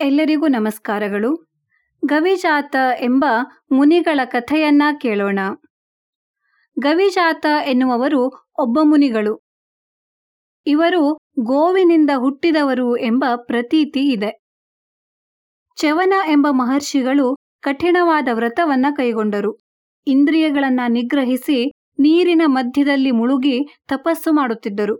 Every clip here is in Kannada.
ಎಲ್ಲರಿಗೂ ನಮಸ್ಕಾರಗಳು. ಗವಿಜಾತ ಎಂಬ ಮುನಿಗಳ ಕಥೆಯನ್ನ ಕೇಳೋಣ. ಗವಿಜಾತ ಎನ್ನುವವರು ಒಬ್ಬ ಮುನಿಗಳು. ಇವರು ಗೋವಿನಿಂದ ಹುಟ್ಟಿದವರು ಎಂಬ ಪ್ರತೀತಿ ಇದೆ. ಚವನ ಎಂಬ ಮಹರ್ಷಿಗಳು ಕಠಿಣವಾದ ವ್ರತವನ್ನ ಕೈಗೊಂಡರು. ಇಂದ್ರಿಯಗಳನ್ನ ನಿಗ್ರಹಿಸಿ ನೀರಿನ ಮಧ್ಯದಲ್ಲಿ ಮುಳುಗಿ ತಪಸ್ಸು ಮಾಡುತ್ತಿದ್ದರು.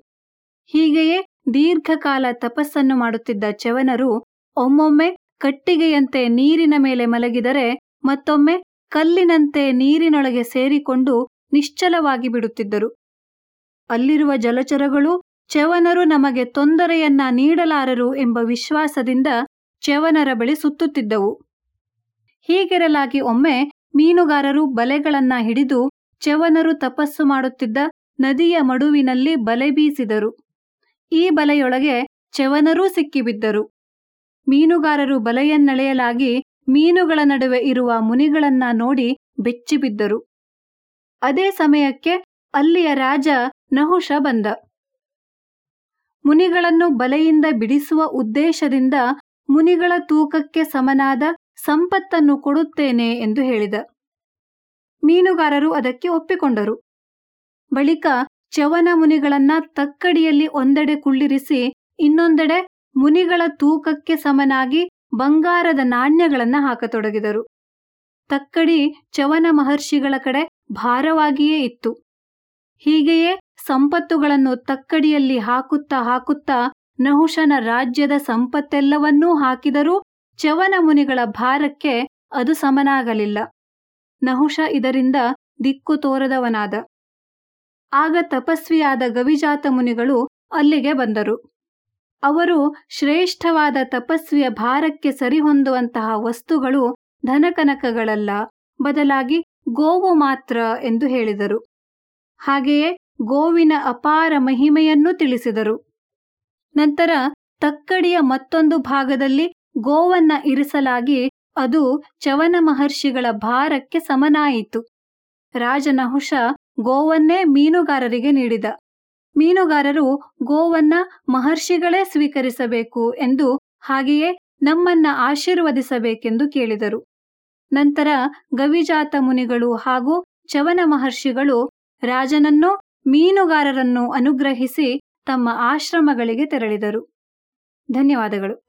ಹೀಗೆಯೇ ದೀರ್ಘಕಾಲ ತಪಸ್ಸನ್ನು ಮಾಡುತ್ತಿದ್ದ ಚವನರು ಒಮ್ಮೊಮ್ಮೆ ಕಟ್ಟಿಗೆಯಂತೆ ನೀರಿನ ಮೇಲೆ ಮಲಗಿದರೆ ಮತ್ತೊಮ್ಮೆ ಕಲ್ಲಿನಂತೆ ನೀರಿನೊಳಗೆ ಸೇರಿಕೊಂಡು ನಿಶ್ಚಲವಾಗಿ ಬಿಡುತ್ತಿದ್ದರು. ಅಲ್ಲಿರುವ ಜಲಚರಗಳು ಚೆವನರು ನಮಗೆ ತೊಂದರೆಯನ್ನ ನೀಡಲಾರರು ಎಂಬ ವಿಶ್ವಾಸದಿಂದ ಚವನರ ಬಳಿ ಸುತ್ತುತ್ತಿದ್ದವು. ಹೀಗಿರಲಾಗಿ ಒಮ್ಮೆ ಮೀನುಗಾರರು ಬಲೆಗಳನ್ನ ಹಿಡಿದು ಚೆವನರು ತಪಸ್ಸು ಮಾಡುತ್ತಿದ್ದ ನದಿಯ ಮಡುವಿನಲ್ಲಿ ಬಲೆ ಬೀಸಿದರು. ಈ ಬಲೆಯೊಳಗೆ ಚವನರೂ ಸಿಕ್ಕಿಬಿದ್ದರು. ಮೀನುಗಾರರು ಬಲೆಯನ್ನೆಳೆಯಲಾಗಿ ಮೀನುಗಳ ನಡುವೆ ಇರುವ ಮುನಿಗಳನ್ನ ನೋಡಿ ಬೆಚ್ಚಿಬಿದ್ದರು. ಅದೇ ಸಮಯಕ್ಕೆ ಅಲ್ಲಿಯ ರಾಜ ನಹುಷ ಬಂದ. ಮುನಿಗಳನ್ನು ಬಲೆಯಿಂದ ಬಿಡಿಸುವ ಉದ್ದೇಶದಿಂದ ಮುನಿಗಳ ತೂಕಕ್ಕೆ ಸಮನಾದ ಸಂಪತ್ತನ್ನು ಕೊಡುತ್ತೇನೆ ಎಂದು ಹೇಳಿದ. ಮೀನುಗಾರರು ಅದಕ್ಕೆ ಒಪ್ಪಿಕೊಂಡರು. ಬಳಿಕ ಚವನ ಮುನಿಗಳನ್ನ ತಕ್ಕಡಿಯಲ್ಲಿ ಒಂದೆಡೆ ಕುಳ್ಳಿರಿಸಿ ಇನ್ನೊಂದೆಡೆ ಮುನಿಗಳ ತೂಕಕ್ಕೆ ಸಮನಾಗಿ ಬಂಗಾರದ ನಾಣ್ಯಗಳನ್ನು ಹಾಕತೊಡಗಿದರು. ತಕ್ಕಡಿ ಚವನ ಮಹರ್ಷಿಗಳ ಕಡೆ ಭಾರವಾಗಿಯೇ ಇತ್ತು. ಹೀಗೆಯೇ ಸಂಪತ್ತುಗಳನ್ನು ತಕ್ಕಡಿಯಲ್ಲಿ ಹಾಕುತ್ತಾ ಹಾಕುತ್ತಾ ನಹುಷನ ರಾಜ್ಯದ ಸಂಪತ್ತೆಲ್ಲವನ್ನೂ ಹಾಕಿದರೂ ಚವನ ಮುನಿಗಳ ಭಾರಕ್ಕೆ ಅದು ಸಮನಾಗಲಿಲ್ಲ. ನಹುಷ ಇದರಿಂದ ದಿಕ್ಕು ತೋರದವನಾದ. ಆಗ ತಪಸ್ವಿಯಾದ ಗವಿಜಾತ ಮುನಿಗಳು ಅಲ್ಲಿಗೆ ಬಂದರು. ಅವರು ಶ್ರೇಷ್ಠವಾದ ತಪಸ್ವಿಯ ಭಾರಕ್ಕೆ ಸರಿಹೊಂದುವಂತಹ ವಸ್ತುಗಳು ಧನಕನಕಗಳಲ್ಲ, ಬದಲಾಗಿ ಗೋವು ಮಾತ್ರ ಎಂದು ಹೇಳಿದರು. ಹಾಗೆಯೇ ಗೋವಿನ ಅಪಾರ ಮಹಿಮೆಯನ್ನೂ ತಿಳಿಸಿದರು. ನಂತರ ತಕ್ಕಡಿಯ ಮತ್ತೊಂದು ಭಾಗದಲ್ಲಿ ಗೋವನ್ನ ಇರಿಸಲಾಗಿ ಅದು ಚವನ ಮಹರ್ಷಿಗಳ ಭಾರಕ್ಕೆ ಸಮನಾಯಿತು. ರಾಜನ ರಾಜನಹುಷ ಗೋವನ್ನೇ ಮೀನುಗಾರರಿಗೆ ನೀಡಿದ. ಮೀನುಗಾರರು ಗೋವನ್ನ ಮಹರ್ಷಿಗಳೇ ಸ್ವೀಕರಿಸಬೇಕು ಎಂದು ಹಾಗೆಯೇ ನಮ್ಮನ್ನ ಆಶೀರ್ವದಿಸಬೇಕೆಂದು ಕೇಳಿದರು. ನಂತರ ಗವಿಜಾತ ಮುನಿಗಳು ಹಾಗೂ ಚವನ ಮಹರ್ಷಿಗಳು ರಾಜನನ್ನೋ ಮೀನುಗಾರರನ್ನು ಅನುಗ್ರಹಿಸಿ ತಮ್ಮ ಆಶ್ರಮಗಳಿಗೆ ತೆರಳಿದರು. ಧನ್ಯವಾದಗಳು.